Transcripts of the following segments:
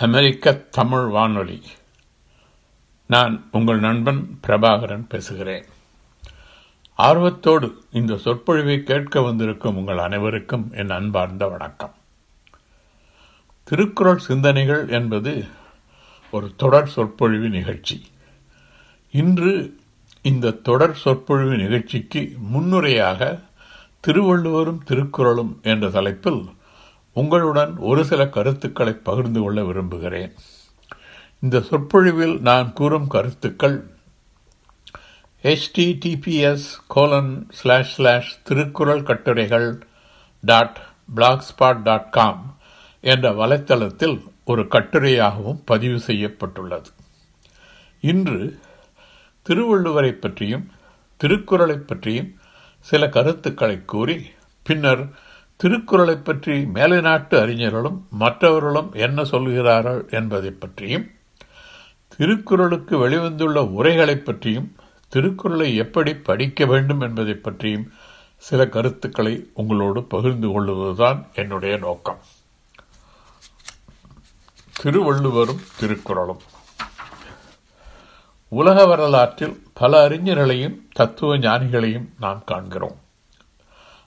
அமெரிக்க தமிழ் வானொலி. நான் உங்கள் நண்பன் பிரபாகரன் பேசுகிறேன். ஆர்வத்தோடு இந்த சொற்பொழிவை கேட்க வந்திருக்கும் உங்கள் அனைவருக்கும் என் அன்பார்ந்த வணக்கம். திருக்குறள் சிந்தனைகள் என்பது ஒரு தொடர் சொற்பொழிவு நிகழ்ச்சி. இன்று இந்த தொடர் சொற்பொழிவு நிகழ்ச்சிக்கு முன்னுரையாக திருவள்ளுவரும் திருக்குறளும் என்ற தலைப்பில் உங்களுடன் ஒரு சில கருத்துக்களை பகிர்ந்து கொள்ள விரும்புகிறேன். இந்த சொற்பொழிவில் நான் கூறும் கருத்துக்கள் HTTPS colon slash slash Thirukkural கட்டுரைகள் டாட் பிளாக்ஸ்பாட் டாட் காம் என்ற வலைத்தளத்தில் ஒரு கட்டுரையாகவும் பதிவு செய்யப்பட்டுள்ளது. இன்று திருவள்ளுவரை பற்றியும் திருக்குறளை பற்றியும் சில கருத்துக்களை கூறி பின்னர் திருக்குறளை பற்றி மேலை நாட்டு அறிஞர்களும் மற்றவர்களும் என்ன சொல்கிறார்கள் என்பதை பற்றியும் திருக்குறளுக்கு வெளிவந்துள்ள உரைகளை பற்றியும் திருக்குறளை எப்படி படிக்க வேண்டும் என்பதை பற்றியும் சில கருத்துக்களை உங்களோடு பகிர்ந்து கொள்வதுதான் என்னுடைய நோக்கம். திருவள்ளுவரும் திருக்குறளும். உலக வரலாற்றில் பல அறிஞர்களையும் தத்துவ ஞானிகளையும் நாம் காண்கிறோம்.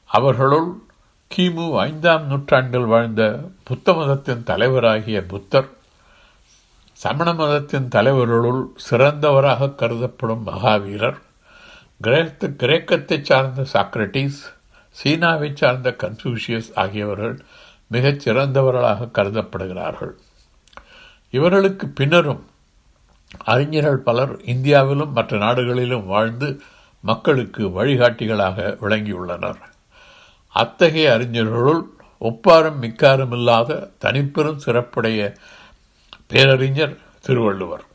அவர்களுள் கிமு ஐந்தாம் நூற்றாண்டில் வாழ்ந்த புத்த மதத்தின் தலைவராகிய புத்தர் சமண மதத்தின் தலைவர்களுள் சிறந்தவராக கருதப்படும் மகாவீரர் கிரேத்து கிரேக்கத்தை சார்ந்த சாக்ரட்டிஸ் சீனாவை சார்ந்த கன்ஃபூஷியஸ் ஆகியவர்கள் மிகச் சிறந்தவர்களாக கருதப்படுகிறார்கள். இவர்களுக்கு பின்னரும் அறிஞர்கள் பலர் இந்தியாவிலும் மற்ற நாடுகளிலும் வாழ்ந்து மக்களுக்கு வழிகாட்டிகளாக விளங்கியுள்ளனர். அத்தகைய அறிஞர்களுள் ஒப்பாரும் மிக்காரும் இல்லாத தனிப்பெரும் சிறப்புடைய பேரறிஞர் திருவள்ளுவர்.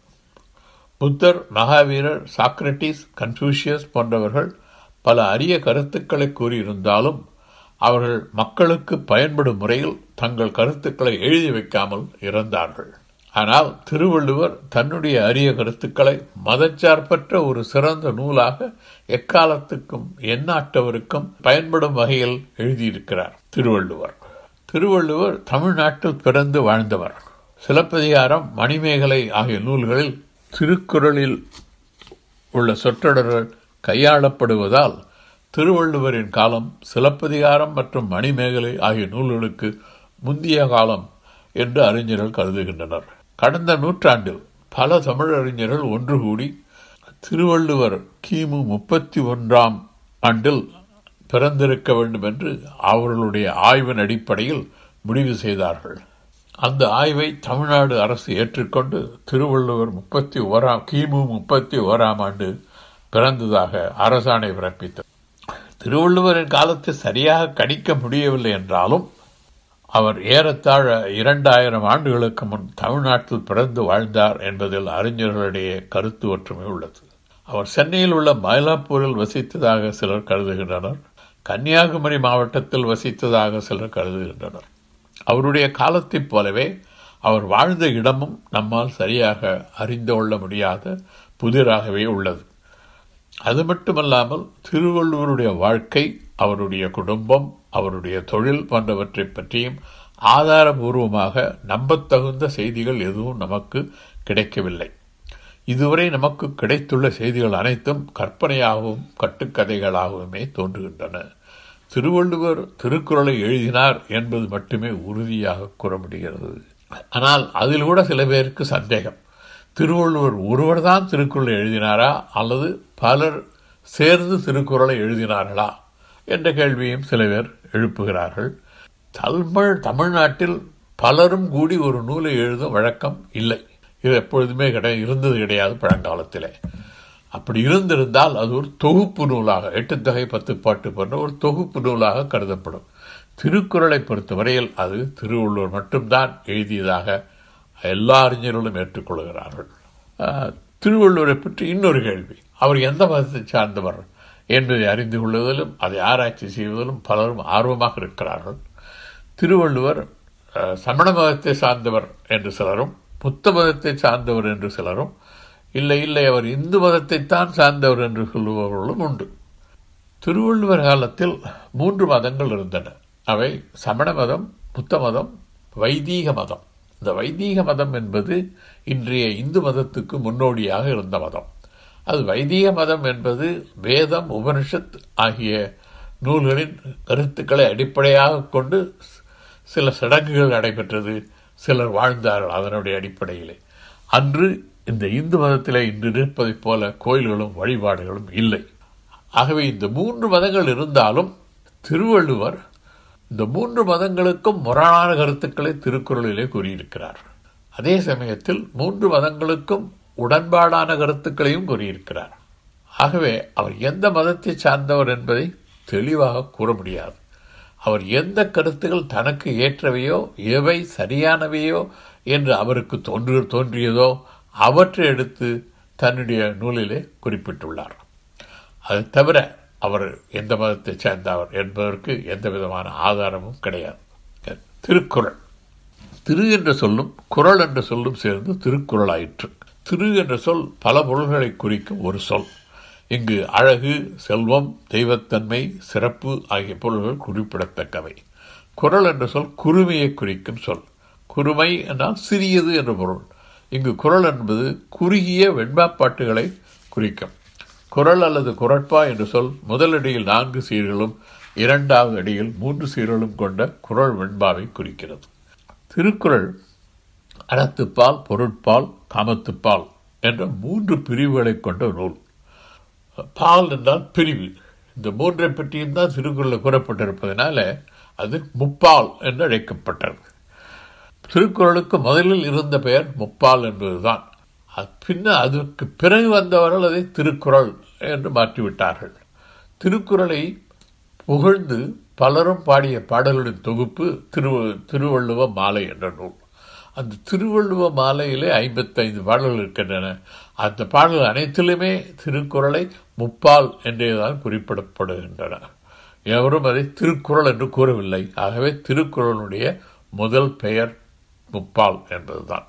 புத்தர் மகாவீரர் சாக்ரட்டிஸ் கன்ஃபூஷியஸ் போன்றவர்கள் பல அரிய கருத்துக்களை கூறியிருந்தாலும் அவர்கள் மக்களுக்கு பயன்படும் முறையில் தங்கள் கருத்துக்களை எழுதி வைக்காமல் இறந்தார்கள். ஆனால் திருவள்ளுவர் தன்னுடைய அரிய கருத்துக்களை மதச்சார்பற்ற ஒரு சிறந்த நூலாக எக்காலத்துக்கும் எந்நாட்டவருக்கும் பயன்படும் வகையில் எழுதியிருக்கிறார் திருவள்ளுவர். திருவள்ளுவர் தமிழ்நாட்டில் பிறந்து வாழ்ந்தவர். சிலப்பதிகாரம் மணிமேகலை ஆகிய நூல்களில் திருக்குறளில் உள்ள சொற்றொடர்கள் கையாளப்படுவதால் திருவள்ளுவரின் காலம் சிலப்பதிகாரம் மற்றும் மணிமேகலை ஆகிய நூல்களுக்கு முந்திய காலம் என்று அறிஞர்கள் கருதுகின்றனர். கடந்த நூற்றாண்டில் பல தமிழறிஞர்கள் ஒன்று கூடி திருவள்ளுவர் கிமு முப்பத்தி ஒன்றாம் ஆண்டில் பிறந்திருக்க வேண்டும் என்று அவர்களுடைய ஆய்வின் அடிப்படையில் முடிவு செய்தார்கள். அந்த ஆய்வை தமிழ்நாடு அரசு ஏற்றுக்கொண்டு திருவள்ளுவர் முப்பத்தி ஓராம் கிமு முப்பத்தி ஓராம் ஆண்டு பிறந்ததாக அரசாணை பிறப்பித்தது. திருவள்ளுவரின் காலத்தை சரியாக கணிக்க முடியவில்லை என்றாலும் அவர் ஏறத்தாழ இரண்டாயிரம் ஆண்டுகளுக்கு முன் தமிழ்நாட்டில் பிறந்து வாழ்ந்தார் என்பதில் அறிஞர்களிடையே கருத்து ஒற்றுமை உள்ளது. அவர் சென்னையில் உள்ள மயிலாப்பூரில் வசித்ததாக சிலர் கருதுகின்றனர். கன்னியாகுமரி மாவட்டத்தில் வசித்ததாக சிலர் கருதுகின்றனர். அவருடைய காலத்தைப் போலவே அவர் வாழ்ந்த இடமும் நம்மால் சரியாக அறிந்து கொள்ள முடியாத புதிராகவே உள்ளது. அது மட்டுமல்லாமல் திருவள்ளுவருடைய வாழ்க்கை அவருடைய குடும்பம் அவருடைய தொழில் போன்றவற்றை பற்றியும் ஆதாரபூர்வமாக நம்பத்தகுந்த செய்திகள் எதுவும் நமக்கு கிடைக்கவில்லை. இதுவரை நமக்கு கிடைத்துள்ள செய்திகள் அனைத்தும் கற்பனையாகவும் கட்டுக்கதைகளாகவுமே தோன்றுகின்றன. திருவள்ளுவர் திருக்குறளை எழுதினார் என்பது மட்டுமே உறுதியாக கூற முடிகிறது. ஆனால் அதில் கூட சில பேருக்கு சந்தேகம். திருவள்ளுவர் ஒருவர் தான் திருக்குறளை எழுதினாரா அல்லது பலர் சேர்ந்து திருக்குறளை எழுதினார்களா? என்ற கேள்வியும் சில பேர் எழுப்புகிறார்கள். தமிழ் தமிழ்நாட்டில் பலரும் கூடி ஒரு நூலை எழுதும் வழக்கம் இல்லை. இது எப்பொழுதுமே கிடையாது இருந்தது கிடையாது பழங்காலத்திலே. அப்படி இருந்திருந்தால் அது ஒரு தொகுப்பு நூலாக எட்டு தொகை பத்து பாட்டு போன்ற ஒரு தொகுப்பு நூலாக கருதப்படும். திருக்குறளை பொறுத்தவரையில் அது திருவள்ளுவர் மட்டும்தான் எழுதியதாக எல்லா அறிஞர்களும் ஏற்றுக்கொள்கிறார்கள். திருவள்ளுவரை பற்றி இன்னொரு கேள்வி. அவர் எந்த மதத்தை சார்ந்தவர்? என்பதை அறிந்து கொள்வதிலும் அதை ஆராய்ச்சி செய்வதிலும் பலரும் ஆர்வமாக இருக்கிறார்கள். திருவள்ளுவர் சமண மதத்தை சார்ந்தவர் என்று சிலரும் புத்த மதத்தை சார்ந்தவர் என்று சிலரும் இல்லை இல்லை அவர் இந்து மதத்தைத்தான் சார்ந்தவர் என்று சொல்லுபவர்களும் உண்டு. திருவள்ளுவர் காலத்தில் மூன்று மதங்கள் இருந்தன. அவை சமண மதம் புத்த மதம் வைதீக மதம். இந்த வைதீக மதம் என்பது இன்றைய இந்து மதத்துக்கு முன்னோடியாக இருந்த மதம். அது வைதிக மதம் என்பது வேதம் உபனிஷத் ஆகிய நூல்களின் கருத்துக்களை அடிப்படையாக கொண்டு சில சடங்குகள் நடைபெற்றது. சிலர் வாழ்ந்தார்கள் அதனுடைய அடிப்படையிலே. அன்று இந்த இந்து மதத்திலே இன்று நிற்பதைப் போல கோயில்களும் வழிபாடுகளும் இல்லை. ஆகவே இந்த மூன்று மதங்கள் இருந்தாலும் திருவள்ளுவர் இந்த மூன்று மதங்களுக்கும் முரணான கருத்துக்களை திருக்குறளிலே கூறியிருக்கிறார். அதே சமயத்தில் மூன்று மதங்களுக்கும் உடன்பாடான கருத்துக்களையும் கூறியிருக்கிறார். ஆகவே அவர் எந்த மதத்தை சார்ந்தவர் என்பதை தெளிவாக கூற முடியாது. அவர் எந்த கருத்துகள் தனக்கு ஏற்றவையோ எவை சரியானவையோ என்று அவருக்கு தோன்று தோன்றியதோ அவற்றை எடுத்து தன்னுடைய நூலிலே குறிப்பிட்டுள்ளார். அது தவிர அவர் எந்த மதத்தை சேர்ந்தவர் என்பதற்கு எந்த விதமான ஆதாரமும் கிடையாது. திருக்குறள். திரு என்ற சொல்லும் குரல் என்ற சொல்லும் சேர்ந்து திருக்குறள் ஆயிற்று திரு என்ற சொல் பல பொருள்களை குறிக்கும் ஒரு சொல். இங்கு அழகு செல்வம் தெய்வத்தன்மை சிறப்பு ஆகிய பொருள்கள் குறிப்பிடத்தக்கவை. குரல் என்ற சொல் குருமையை குறிக்கும் சொல். குருமை என்றால் சிறியது என்ற பொருள். இங்கு குரல் என்பது குறுகிய வெண்பாப்பாட்டுகளை குறிக்கும். குரல் அல்லது குரட்பா என்ற சொல் முதலடியில் நான்கு சீர்களும் இரண்டாவது அடியில் மூன்று சீர்களும் கொண்ட குரல் வெண்பாவை குறிக்கிறது. திருக்குறள் அறத்துப்பால் பொருட்பால் காமத்துப்பால் என்ற மூன்று பிரிவுகளை கொண்ட நூல். பால் என்றால் பிரிவு. இந்த மூன்றை பற்றியும் தான் திருக்குறளில் கூறப்பட்டிருப்பதனால அது முப்பால் என்று அழைக்கப்பட்டது. திருக்குறளுக்கு முதலில் இருந்த பெயர் முப்பால் என்பதுதான். பின்னர் அதற்கு பிறகு வந்தவர்கள் அதை திருக்குறள் என்று மாற்றிவிட்டார்கள். திருக்குறளை புகழ்ந்து பலரும் பாடிய பாடல்களின் தொகுப்பு திரு திருவள்ளுவ மாலை என்ற நூல். அந்த திருவள்ளுவ மாலையிலே ஐம்பத்தைந்து பாடல்கள் இருக்கின்றன. அந்த பாடல்கள் அனைத்திலுமே திருக்குறளை முப்பால் என்றேதான் குறிப்பிடப்படுகின்றன. எவரும் அதை திருக்குறள் என்று கூறவில்லை. ஆகவே திருக்குறளுடைய முதல் பெயர் முப்பால் என்பதுதான்.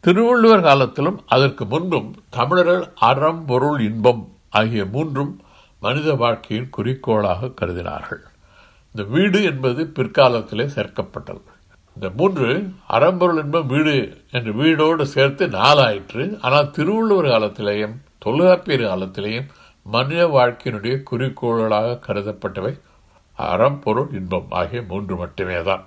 திருவள்ளுவர் காலத்திலும் அதற்கு முன்பும் தமிழர்கள் அறம் பொருள் இன்பம் ஆகிய மூன்றும் மனித வாழ்க்கையின் குறிக்கோளாக கருதினார்கள். இந்த வீடு என்பது பிற்காலத்திலே சேர்க்கப்பட்டது. இந்த மூன்று அறம்பொருள் இன்பம் வீடு என்று வீடோடு சேர்த்து நாலாயிற்று ஆனால் திருவள்ளுவர் காலத்திலேயும் தொல்காப்பியர் காலத்திலேயும் மனித வாழ்க்கையினுடைய குறிக்கோள்களாக கருதப்பட்டவை அறம் பொருள் இன்பம் ஆகிய மூன்று மட்டுமே தான்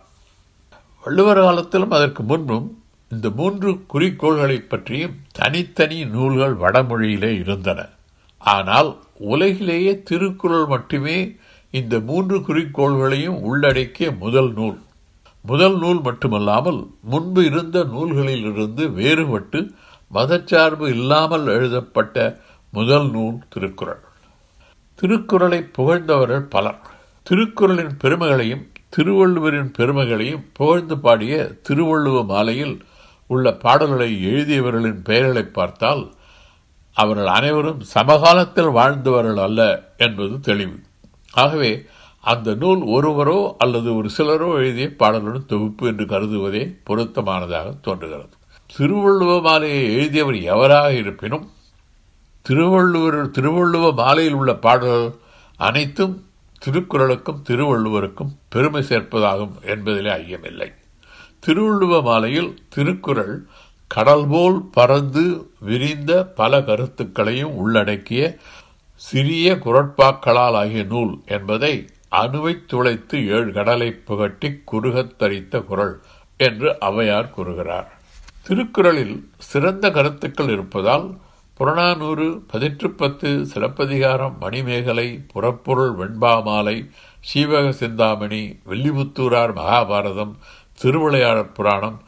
வள்ளுவர் காலத்திலும் அதற்கு முன்பும் இந்த மூன்று குறிக்கோள்களை பற்றியும் தனித்தனி நூல்கள் வடமொழியிலே இருந்தன. ஆனால் உலகிலேயே திருக்குறள் மட்டுமே இந்த மூன்று குறிக்கோள்களையும் உள்ளடக்கிய முதல் நூல். முதல் நூல் மட்டுமல்லாமல் முன்பு இருந்த நூல்களிலிருந்து வேறுபட்டு மதச்சார்பு இல்லாமல் எழுதப்பட்ட முதல் நூல் திருக்குறள். திருக்குறளை புகழ்ந்தவர்கள் பலர். திருக்குறளின் பெருமைகளையும் திருவள்ளுவரின் பெருமைகளையும் புகழ்ந்து பாடிய திருவள்ளுவ மாலையில் உள்ள பாடல்களை எழுதியவர்களின் பெயர்களை பார்த்தால் அவர்கள் அனைவரும் சமகாலத்தில் வாழ்ந்தவர்கள் அல்ல என்பது தெளிவு. ஆகவே அந்த நூல் ஒருவரோ அல்லது ஒரு சிலரோ எழுதிய பாடலுடன் தொகுப்பு என்று கருதுவதே பொருத்தமானதாக தோன்றுகிறது. திருவள்ளுவ மாலையை எழுதியவர் எவராக இருப்பினும் திருவள்ளுவர் திருவள்ளுவ மாலையில் உள்ள பாடல்கள் அனைத்தும் திருக்குறளுக்கும் திருவள்ளுவருக்கும் பெருமை சேர்ப்பதாகும் என்பதிலே ஐயமில்லை. திருவள்ளுவ மாலையில் திருக்குறள் கடல் போல் பறந்து விரிந்த பல கருத்துக்களையும் உள்ளடக்கிய சிறிய குரட்பாக்களால் ஆகிய நூல் என்பதை அணுவைத் துளைத்து ஏழு கடலை புகட்டி குறுகத் தரித்த குரல் என்று அவையார் கூறுகிறார். திருக்குறளில் சிறந்த கருத்துக்கள் இருப்பதால் புறநானூறு பதிற்று பத்து சிலப்பதிகாரம் மணிமேகலை புறப்பொருள் வெண்பாமாலை சீவக சிந்தாமணி வெள்ளிபுத்தூரார் மகாபாரதம் திருவிளையாடற் புராணம்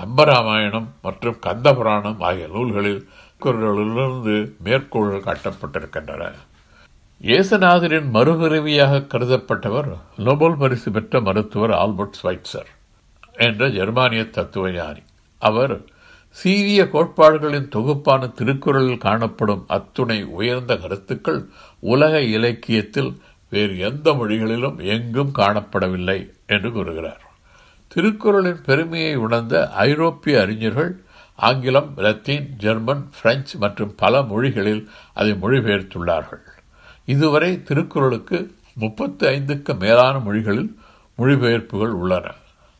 கம்பராமாயணம் மற்றும் கந்த புராணம் ஆகிய நூல்களில் குரலிலிருந்து மேற்கோள்கள் காட்டப்பட்டிருக்கின்றன. இயேசுநாதரின் மறுபிறவியாக கருதப்பட்டவர் நோபல் பரிசு பெற்ற மருத்துவர் ஆல்பர்ட் ஸ்வைட்சர் என்ற ஜெர்மானிய தத்துவ ஞானி அவர் சீரிய கோட்பாடுகளின் தொகுப்பான திருக்குறளில் காணப்படும் அத்துணை உயர்ந்த கருத்துக்கள் உலக இலக்கியத்தில் வேறு எந்த மொழிகளிலும் எங்கும் காணப்படவில்லை என்று கூறுகிறார். திருக்குறளின் பெருமையை உணர்ந்த ஐரோப்பிய அறிஞர்கள் ஆங்கிலம் லத்தீன் ஜெர்மன் பிரெஞ்சு மற்றும் பல மொழிகளில் அதை மொழிபெயர்த்துள்ளார்கள். இதுவரை திருக்குறளுக்கு முப்பத்தி ஐந்துக்கு மேலான மொழிகளில் மொழிபெயர்ப்புகள் உள்ளன.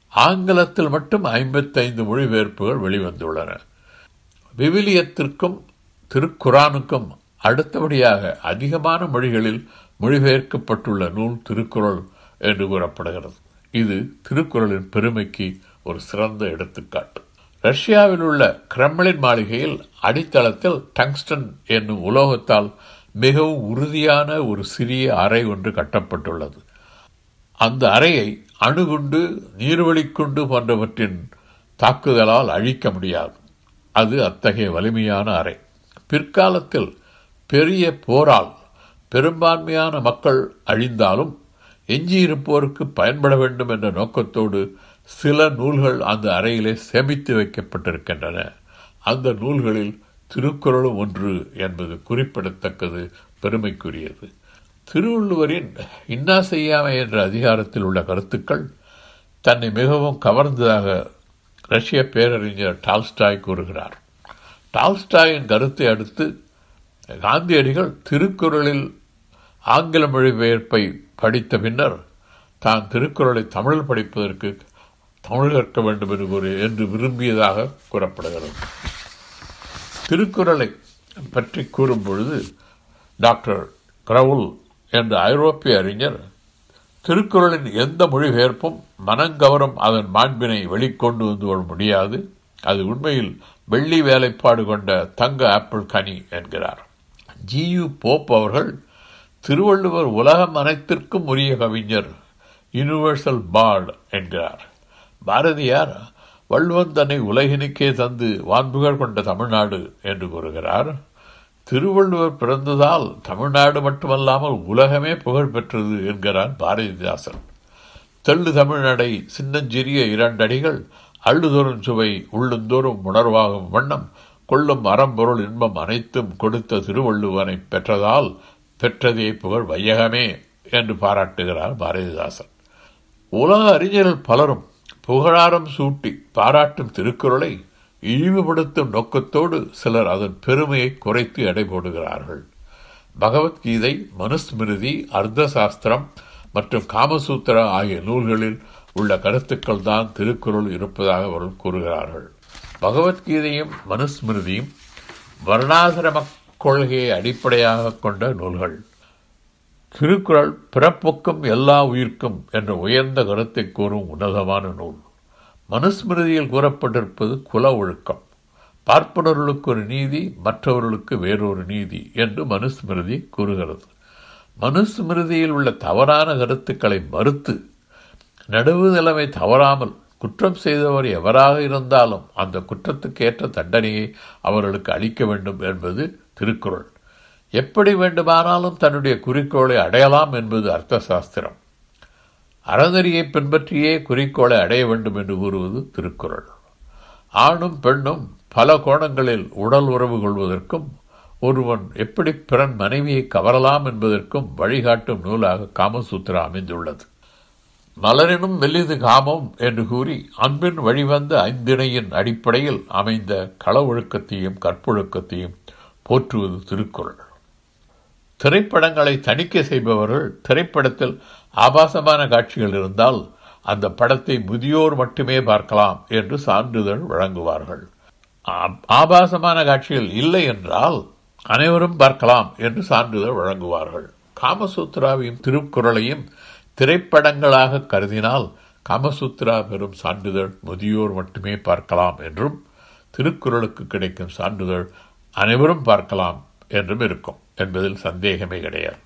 ஆங்கிலத்தில் மட்டும் ஐம்பத்தைந்து மொழிபெயர்ப்புகள் வெளிவந்துள்ளன. விவிலியத்திற்கும் திருக்குரானுக்கும் அடுத்தபடியாக அதிகமான மொழிகளில் மொழிபெயர்க்கப்பட்டுள்ள நூல் திருக்குறள் என்று கூறப்படுகிறது. இது திருக்குறளின் பெருமைக்கு ஒரு சிறந்த எடுத்துக்காட்டு. ரஷ்யாவில் உள்ள கிரெம்ளின் மாளிகையில் அடித்தளத்தில் டங்ஸ்டன் என்னும் உலோகத்தால் மிகவும் உறுதியான ஒரு சிறிய அறை ஒன்று கட்டப்பட்டுள்ளது. அந்த அறையை அணுகுண்டு நீர்வழிக்குண்டு போன்றவற்றின் தாக்குதலால் அழிக்க முடியாது. அது அத்தகைய வலிமையான அறை. பிற்காலத்தில் பெரிய போரால் பெரும்பான்மையான மக்கள் அழிந்தாலும் எஞ்சியிருப்போருக்கு பயன்பட வேண்டும் என்ற நோக்கத்தோடு சில நூல்கள் அந்த அறையிலே சேமித்து வைக்கப்பட்டிருக்கின்றன. அந்த நூல்களில் திருக்குறளும் ஒன்று என்பது குறிப்பிடத்தக்கது பெருமைக்குரியது. திருவள்ளுவரின் இன்னா செய்யாமை என்ற அதிகாரத்தில் உள்ள கருத்துக்கள் தன்னை மிகவும் கவர்ந்ததாக ரஷ்ய பேரறிஞர் டால்ஸ்டாய் கூறுகிறார். டால்ஸ்டாயின் கருத்தை அடுத்து காந்தியடிகள் திருக்குறளில் ஆங்கில மொழிபெயர்ப்பை படித்த பின்னர் தான் திருக்குறளை தமிழில் படிப்பதற்கு தமிழ் கற்க வேண்டும் என்று விரும்பியதாக கூறப்படுகிறது. திருக்குறளை பற்றி கூறும் பொழுது டாக்டர் கிரவுல் என்ற ஐரோப்பிய அறிஞர் திருக்குறளின் எந்த மொழிபெயர்ப்பும் மனங்கவரும் அதன் மாண்பினை வெளிக்கொண்டு வந்து வர முடியாது. அது உண்மையில் வெள்ளி வேலைப்பாடு கொண்ட தங்க ஆப்பிள் கனி என்கிறார். ஜியு போப் அவர்கள் திருவள்ளுவர் உலகம் அனைத்திற்கும் உரிய கவிஞர் யூனிவர்சல் பார்ட் என்கிறார். பாரதியார் வள்ளுவன் தன்னை உலகினுக்கே தந்து வான்புகழ் கொண்ட தமிழ்நாடு என்று கூறுகிறார். திருவள்ளுவர் பிறந்ததால் தமிழ்நாடு மட்டுமல்லாமல் உலகமே புகழ் பெற்றது என்கிறார் பாரதிதாசன். தெள்ளு தமிழ்நடை சின்னஞ்சிறிய இரண்டடிகள் அள்ளுதோறும் சுவை உள்ளுந்தோறும் உணர்வாகும் வண்ணம் கொள்ளும் அறம்பொருள் இன்பம் அனைத்தும் கொடுத்த திருவள்ளுவனை பெற்றதால் பெற்றதே புகழ் வையகமே என்று பாராட்டுகிறார் பாரதிதாசன். உலக அறிஞர்கள் பலரும் புகழாரம் சூட்டி பாராட்டும் திருக்குறளை இழிவுபடுத்தும் நோக்கத்தோடு சிலர் அதன் பெருமையை குறைத்து எடை போடுகிறார்கள். பகவத்கீதை மனுஸ்மிருதி அர்த்த சாஸ்திரம் மற்றும் காமசூத்திரா ஆகிய நூல்களில் உள்ள கருத்துக்கள் தான் திருக்குறள் இருப்பதாக அவர்கள் கூறுகிறார்கள். பகவத்கீதையும் மனுஸ்மிருதியும் வர்ணாசிரம கொள்கையை அடிப்படையாக கொண்ட நூல்கள். திருக்குறள் பிறப்புக்கும் எல்லா உயிர்க்கும் என்ற உயர்ந்த கருத்தை கூறும் உன்னதமான நூல். மனுஸ்மிருதியில் கூறப்பட்டிருப்பது குல ஒழுக்கம். பார்ப்பனர்களுக்கு ஒரு நீதி மற்றவர்களுக்கு வேறொரு நீதி என்று மனுஸ்மிருதி கூறுகிறது. மனுஸ்மிருதியில் உள்ள தவறான கருத்துக்களை மறுத்து நடுவு நிலைமை தவறாமல் குற்றம் செய்தவர் எவராக இருந்தாலும் அந்த குற்றத்துக்கு ஏற்ற தண்டனையை அவர்களுக்கு அளிக்க வேண்டும் என்பது திருக்குறள். எப்படி வேண்டுமானாலும் தன்னுடைய குறிக்கோளை அடையலாம் என்பது அர்த்த சாஸ்திரம் அறநெறியை பின்பற்றியே குறிக்கோளை அடைய வேண்டும் என்று கூறுவது திருக்குறள். ஆணும் பெண்ணும் பல கோணங்களில் உடல் உறவு கொள்வதற்கும் ஒருவன் எப்படி பிறன் மனைவியை கவரலாம் என்பதற்கும் வழிகாட்டும் நூலாக காமசூத்திரா அமைந்துள்ளது. மலரினும் மெல்லிது காமம் என்று கூறி அன்பின் வழிவந்த ஐந்திணையின் அடிப்படையில் அமைந்த கள ஒழுக்கத்தையும் கற்பொழுக்கத்தையும் போற்றுவது திருக்குறள். திரைப்படங்களை தணிக்கை செய்பவர்கள் திரைப்படத்தில் ஆபாசமான காட்சிகள் இருந்தால் அந்த படத்தை முதியோர் மட்டுமே பார்க்கலாம் என்று சான்றிதழ் வழங்குவார்கள். ஆபாசமான காட்சிகள் இல்லை என்றால் அனைவரும் பார்க்கலாம் என்று சான்றிதழ் வழங்குவார்கள். காமசூத்ராவையும் திருக்குறளையும் திரைப்படங்களாக கருதினால் காமசூத்ரா பெறும் சான்றிதழ் முதியோர் மட்டுமே பார்க்கலாம் என்றும் திருக்குறளுக்கு கிடைக்கும் சான்றிதழ் அனைவரும் பார்க்கலாம் என்றும் இருக்கும். என்பதில் சந்தேகமே கிடையாது.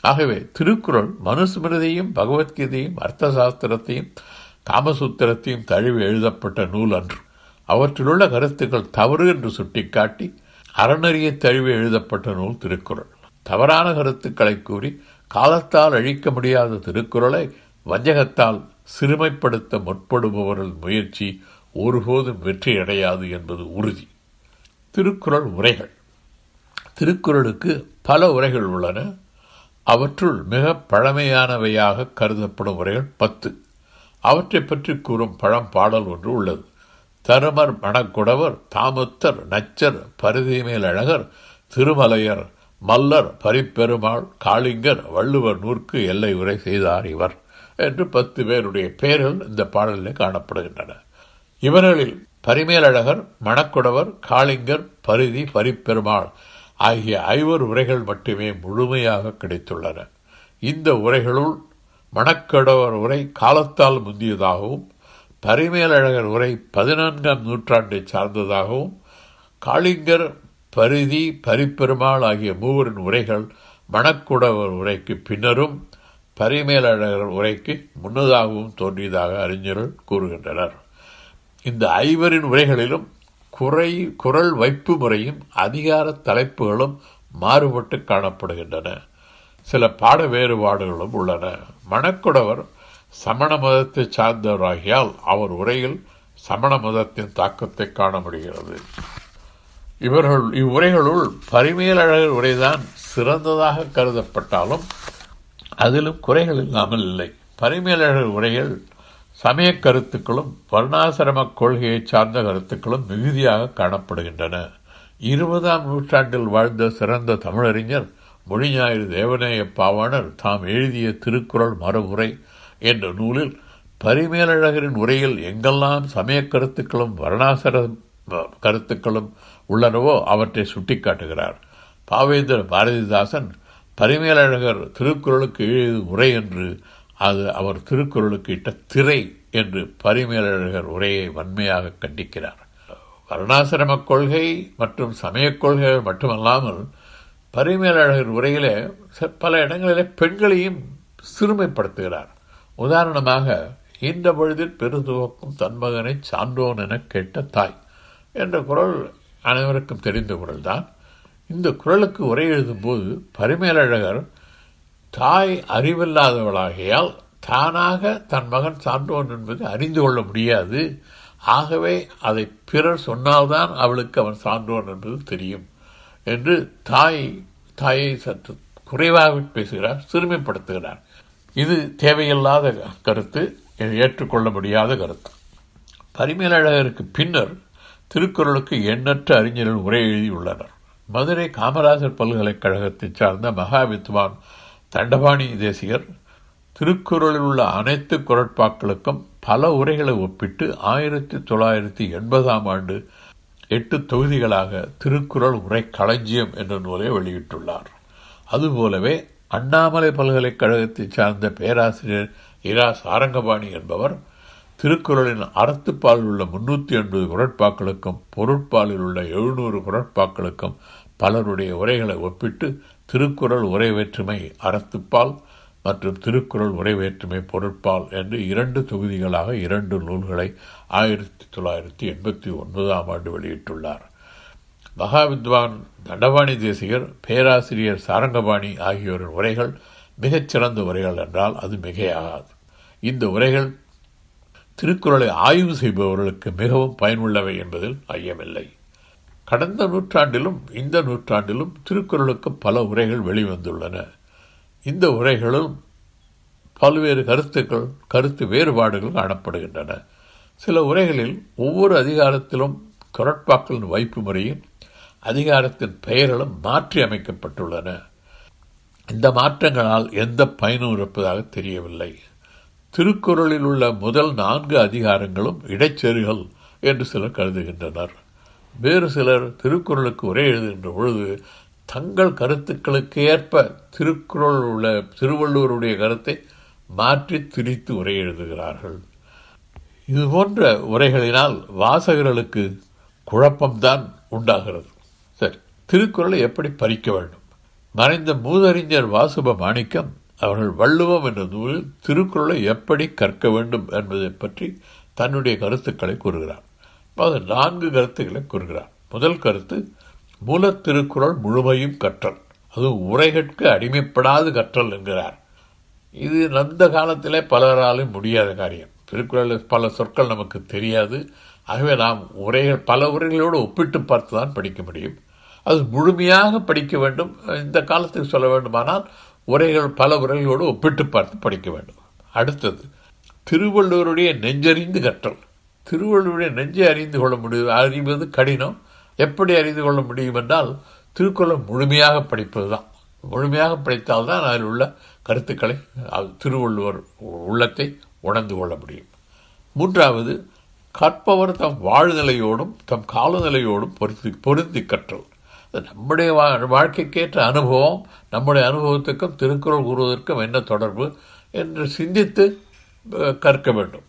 ஆகவே திருக்குறள் மனுஸ்மிருதியும் பகவத்கீதையும் அர்த்த சாஸ்திரத்தையும் காமசூத்திரத்தையும் தழுவி எழுதப்பட்ட நூல் அன்று. அவற்றிலுள்ள கருத்துக்கள் தவறு என்று சுட்டிக்காட்டி அறநெறியை தழுவி எழுதப்பட்ட நூல் திருக்குறள். தவறான கருத்துக்களை கூறி காலத்தால் அழிக்க முடியாத திருக்குறளை வஞ்சகத்தால் சிறுமைப்படுத்த முற்படுபவர்கள் முயற்சி ஒருபோதும் வெற்றியடையாது என்பது உறுதி. திருக்குறள் உரைகள். திருக்குறளுக்கு பல உரைகள் உள்ளன. அவற்றுள் மிக பழமையானவையாக கருதப்படும் உரைகள் பத்து. அவற்றை பற்றி கூறும் பழம் பாடல் ஒன்று உள்ளது. தருமர் மணக்குடவர் தாமுத்தர் நச்சர் பருதிமேல் அழகர் திருமலையர் மல்லர் பரிப்பெருமாள் காளிங்கர் வள்ளுவர் நூற்கு எல்லை உரை செய்தார் இவர் என்று பத்து பேருடைய பெயர்கள் இந்த பாடலில் காணப்படுகின்றன. இவர்களில் பரிமேலழகர் மணக்குடவர் காளிங்கர் பரிதி பரிப்பெருமாள் ஆகிய ஐவர் உரைகள் மட்டுமே முழுமையாக கிடைத்துள்ளன. இந்த உரைகளுள் மணக்கடவர் உரை காலத்தால் முந்தியதாகவும் பரிமேலழகர் உரை பதினான்காம் நூற்றாண்டை சார்ந்ததாகவும் காளிங்கர் பரிதி பரிப்பெருமாள் ஆகிய மூவரின் உரைகள் மணக்குடவர் உரைக்கு பின்னரும் பரிமேலழகர் உரைக்கு முன்னதாகவும் தோன்றியதாக அறிஞர்கள் கூறுகின்றனர். இந்த ஐவரின் உரைகளிலும் குறை குரல் வைப்பு முறையும் அதிகார தலைப்புகளும் மாறுபட்டு காணப்படுகின்றன. சில பாட வேறுபாடுகளும் உள்ளன. மணக்குடவர் சமண மதத்தை சார்ந்தவராகியால் அவர் உரையில் சமண மதத்தின் தாக்கத்தை காண முடிகிறது. இவர்கள் இவ்வுரைகளுள் பரிமேலழகர் உரைதான் சிறந்ததாக கருதப்பட்டாலும் அதிலும் குறைகள் இல்லாமல் இல்லை. பரிமேலழகர் உரைகள் சமய கருத்துக்களும் வர்ணாசிரம கொள்கையை சார்ந்த கருத்துக்களும் மிகுதியாக காணப்படுகின்றன. இருபதாம் நூற்றாண்டில் வாழ்ந்த சிறந்த தமிழறிஞர் மொழிஞாயிறு தேவநேய பாவாணர் தாம் எழுதிய திருக்குறள் மறுமுறை என்ற நூலில் பரிமேலழகரின் உரையில் எங்கெல்லாம் சமய கருத்துக்களும் வர்ணாசர கருத்துக்களும் உள்ளனவோ அவற்றை சுட்டிக்காட்டுகிறார். பாவேந்திர பாரதிதாசன் பரிமேலழகர் திருக்குறளுக்கு எழுதிய உரை என்று அது அவர் திருக்குறளுக்கு இட்ட திரை என்று பரிமேலழகர் உரையை வன்மையாக கண்டிக்கிறார். வருணாசிரம கொள்கை மற்றும் சமய கொள்கைகள் மட்டுமல்லாமல் பரிமேலழகர் உரையிலே பல இடங்களிலே பெண்களையும் சிறுமைப்படுத்துகிறார். உதாரணமாக இந்த பொழுதில் பெருதுவக்கும் தன் மகனை சான்றோன் என கேட்ட தாய் என்ற குரல் அனைவருக்கும் தெரிந்த குரல்தான். இந்த குரலுக்கு உரை எழுதும்போது பரிமேலழகர் தாய் அறிவில்லாதவளாகையால் தானாக தன் மகன் சான்றோன் என்பது அறிந்து கொள்ள முடியாது. ஆகவே அதை பிறர் சொன்னால்தான் அவளுக்கு அவன் சான்றோன் என்பது தெரியும் என்று தாய் தாயை சற்று குறைவாக பேசுகிறார் சிறுமைப்படுத்துகிறார். இது தேவையில்லாத கருத்து ஏற்றுக்கொள்ள முடியாத கருத்து. பரிமேலழகருக்கு பின்னர் திருக்குறளுக்கு எண்ணற்ற அறிஞர்கள் உரை எழுதியுள்ளனர். மதுரை காமராஜர் பல்கலைக்கழகத்தை சார்ந்த மகாவித்வான் தண்டபாணி தேசிகர் திருக்குறளில் உள்ள அனைத்து குரட்பாக்களுக்கும் பல உரைகளை ஒப்பிட்டு ஆயிரத்தி தொள்ளாயிரத்தி எண்பதாம் ஆண்டு எட்டு தொகுதிகளாக திருக்குறள் உரை களஞ்சியம் என்ற நூலை வெளியிட்டுள்ளார். அதுபோலவே அண்ணாமலை பல்கலைக்கழகத்தை சார்ந்த பேராசிரியர் இரா சாரங்கபாணி என்பவர் திருக்குறளின் அறத்துப்பாலில் உள்ள முன்னூற்றி எண்பது குரட்பாக்களுக்கும் பொருட்பாலில் உள்ள எழுநூறு குரட்பாக்களுக்கும் பலருடைய உரைகளை ஒப்பிட்டு திருக்குறள் உரை வேற்றுமை அறத்துப்பால் மற்றும் திருக்குறள் உரை வேற்றுமை பொருட்பால் என்று இரண்டு தொகுதிகளாக இரண்டு நூல்களை ஆயிரத்தி தொள்ளாயிரத்தி எண்பத்தி ஒன்பதாம் ஆண்டு வெளியிட்டுள்ளார். மகாவித்வான் தண்டபாணி தேசிகர் பேராசிரியர் சாரங்கபாணி ஆகியோரின் உரைகள் மிகச்சிறந்த உரைகள் என்றால் அது மிகையாகாது. இந்த உரைகள் திருக்குறளை ஆய்வு செய்பவர்களுக்கு மிகவும் பயனுள்ளவை என்பதில் ஐயமில்லை. கடந்த நூற்றாண்டிலும் இந்த நூற்றாண்டிலும் திருக்குறளுக்கு பல உரைகள் வெளிவந்துள்ளன. இந்த உரைகளும் பல்வேறு கருத்துக்கள் கருத்து வேறுபாடுகள் காணப்படுகின்றன. சில உரைகளில் ஒவ்வொரு அதிகாரத்திலும் குரட்பாக்களின் வைப்பு முறையும் அதிகாரத்தின் பெயர்களும் மாற்றி அமைக்கப்பட்டுள்ளன. இந்த மாற்றங்களால் எந்த பயனும் இருப்பதாக தெரியவில்லை. திருக்குறளில் உள்ள முதல் நான்கு அதிகாரங்களும் இடைச்செருகள் என்று சிலர் கருதுகின்றனர். வேறு சிலர் திருக்குறளுக்கு உரை எழுதுகின்ற பொழுது தங்கள் கருத்துக்களுக்கு ஏற்ப திருக்குறள் உள்ள திருவள்ளுவருடைய கருத்தை மாற்றி திரித்து உரை எழுதுகிறார்கள். இது போன்ற உரைகளினால் வாசகர்களுக்கு குழப்பம்தான் உண்டாகிறது. சரி திருக்குறளை எப்படி பறிக்க வேண்டும்? மறைந்த மூதறிஞர் வாசுப மாணிக்கம் அவர்கள் வள்ளுவம் என்ற நூலில் திருக்குறளை எப்படி கற்க வேண்டும் என்பதை பற்றி தன்னுடைய கருத்துக்களை கூறுகிறார். அது நான்கு கருத்துக்களை கூறுகிறார். முதல் கருத்து மூல திருக்குறள் முழுமையும் கற்றல். அது உரைகட்கு அடிமைப்படாது கற்றல் என்கிறார். இது அந்த காலத்திலே பலராலும் முடியாத காரியம். திருக்குறளில் பல சொற்கள் நமக்கு தெரியாது. ஆகவே நாம் உரைகள் பல உரைகளோடு ஒப்பிட்டு பார்த்து தான் படிக்க முடியும். அது முழுமையாக படிக்க வேண்டும். இந்த காலத்துக்கு சொல்ல வேண்டுமானால் உரைகள் பல உரைகளோடு ஒப்பிட்டு பார்த்து படிக்க வேண்டும். அடுத்தது திருவள்ளுவருடைய நெஞ்சறிந்து கற்றல். திருவள்ளுவருடைய நெஞ்சை அறிந்து கொள்ள முடியும் அறிவது கடினம். எப்படி அறிந்து கொள்ள முடியும் என்றால் திருக்குறளை முழுமையாக படிப்பது தான் முழுமையாக படித்தால்தான் அதில் உள்ள கருத்துக்களை திருவள்ளுவர் உள்ளத்தை உணர்ந்து கொள்ள முடியும். மூன்றாவது கற்பவர் தம் வாழ்நிலையோடும் தம் காலநிலையோடும் பொருத்தி பொருந்தி கற்றல். நம்முடைய வாழ்க்கைக்கேற்ற அனுபவம் நம்முடைய அனுபவத்துக்கும் திருக்குறள் கூறுவதற்கும் என்ன தொடர்பு என்று சிந்தித்து கற்க வேண்டும்.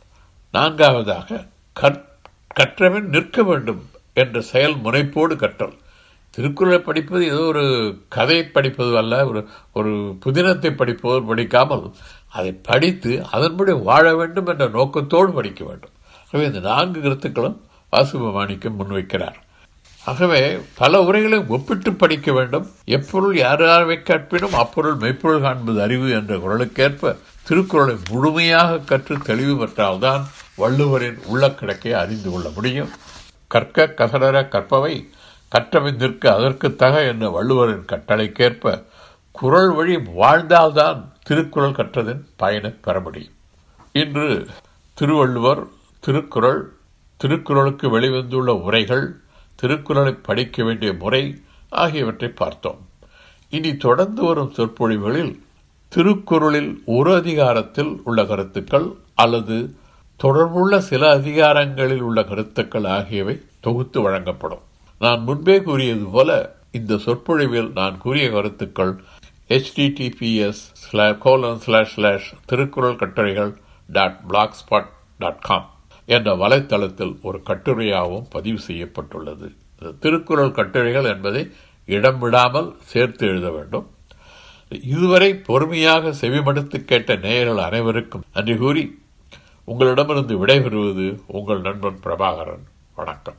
நான்காவதாக கற்றவன் நிற்க வேண்டும் என்ற செயல் முனைப்போடு கற்றல். திருக்குறளை படிப்பது ஏதோ ஒரு கதையை படிப்பது அல்ல ஒரு ஒரு புதினத்தை படிப்பது படிக்காமல் அதை படித்து அதன்படி வாழ வேண்டும் என்ற நோக்கத்தோடு படிக்க வேண்டும். ஆகவே இந்த நான்கு கருத்துக்களும் வாசுபமாணிக்கம் முன்வைக்கிறார். ஆகவே பல உரைகளை ஒப்பிட்டு படிக்க வேண்டும். எப்பொருள் யார் யாரை கற்பினும் அப்பொருள் மெய்ப்பொருள் காண்பது அறிவு என்ற குரலுக்கேற்ப திருக்குறளை முழுமையாக கற்று தெளிவு பெற்றால்தான் வள்ளுவரின் உள்ளக்கிடக்கை அறிந்து கொள்ள முடியும். கற்க கசடர கற்பவை கற்றமைந்திருக்க அதற்கு தக என்ற வள்ளுவரின் கட்டளைக்கேற்ப குரல் வழி வாழ்ந்தால்தான் திருக்குறள் கற்றதின் பயனை பெற முடியும். இன்று திருவள்ளுவர் திருக்குறள் திருக்குறளுக்கு வெளிவந்துள்ள உரைகள் திருக்குறளை படிக்க வேண்டிய முறை ஆகியவற்றை பார்த்தோம். இனி தொடர்ந்து வரும் சொற்பொழிவுகளில் திருக்குறளில் ஒரு அதிகாரத்தில் உள்ள கருத்துக்கள் அல்லது தொடர்புள்ள சில அதிகாரங்களில் உள்ள கருத்துக்கள் ஆகியவை தொகுத்து வழங்கப்படும். நான் முன்பே கூறியது போல இந்த சொற்பொழிவில் நான் கூறிய கருத்துக்கள் HTTPS colon slash slash Thirukkural கட்டுரைகள் dot black spot dot com என்ற வலைத்தளத்தில் ஒரு கட்டுரையாகவும் பதிவு செய்யப்பட்டுள்ளது. திருக்குறள் கட்டுரைகள் என்பதை இடம் விடாமல் சேர்த்து எழுத வேண்டும். இதுவரை பொறுமையாக செவிமடுத்து கேட்ட நேயர்கள் அனைவருக்கும் நன்றி கூறி உங்களிடமிருந்து விடைபெறுவது உங்கள் நண்பன் பிரபாகரன். வணக்கம்.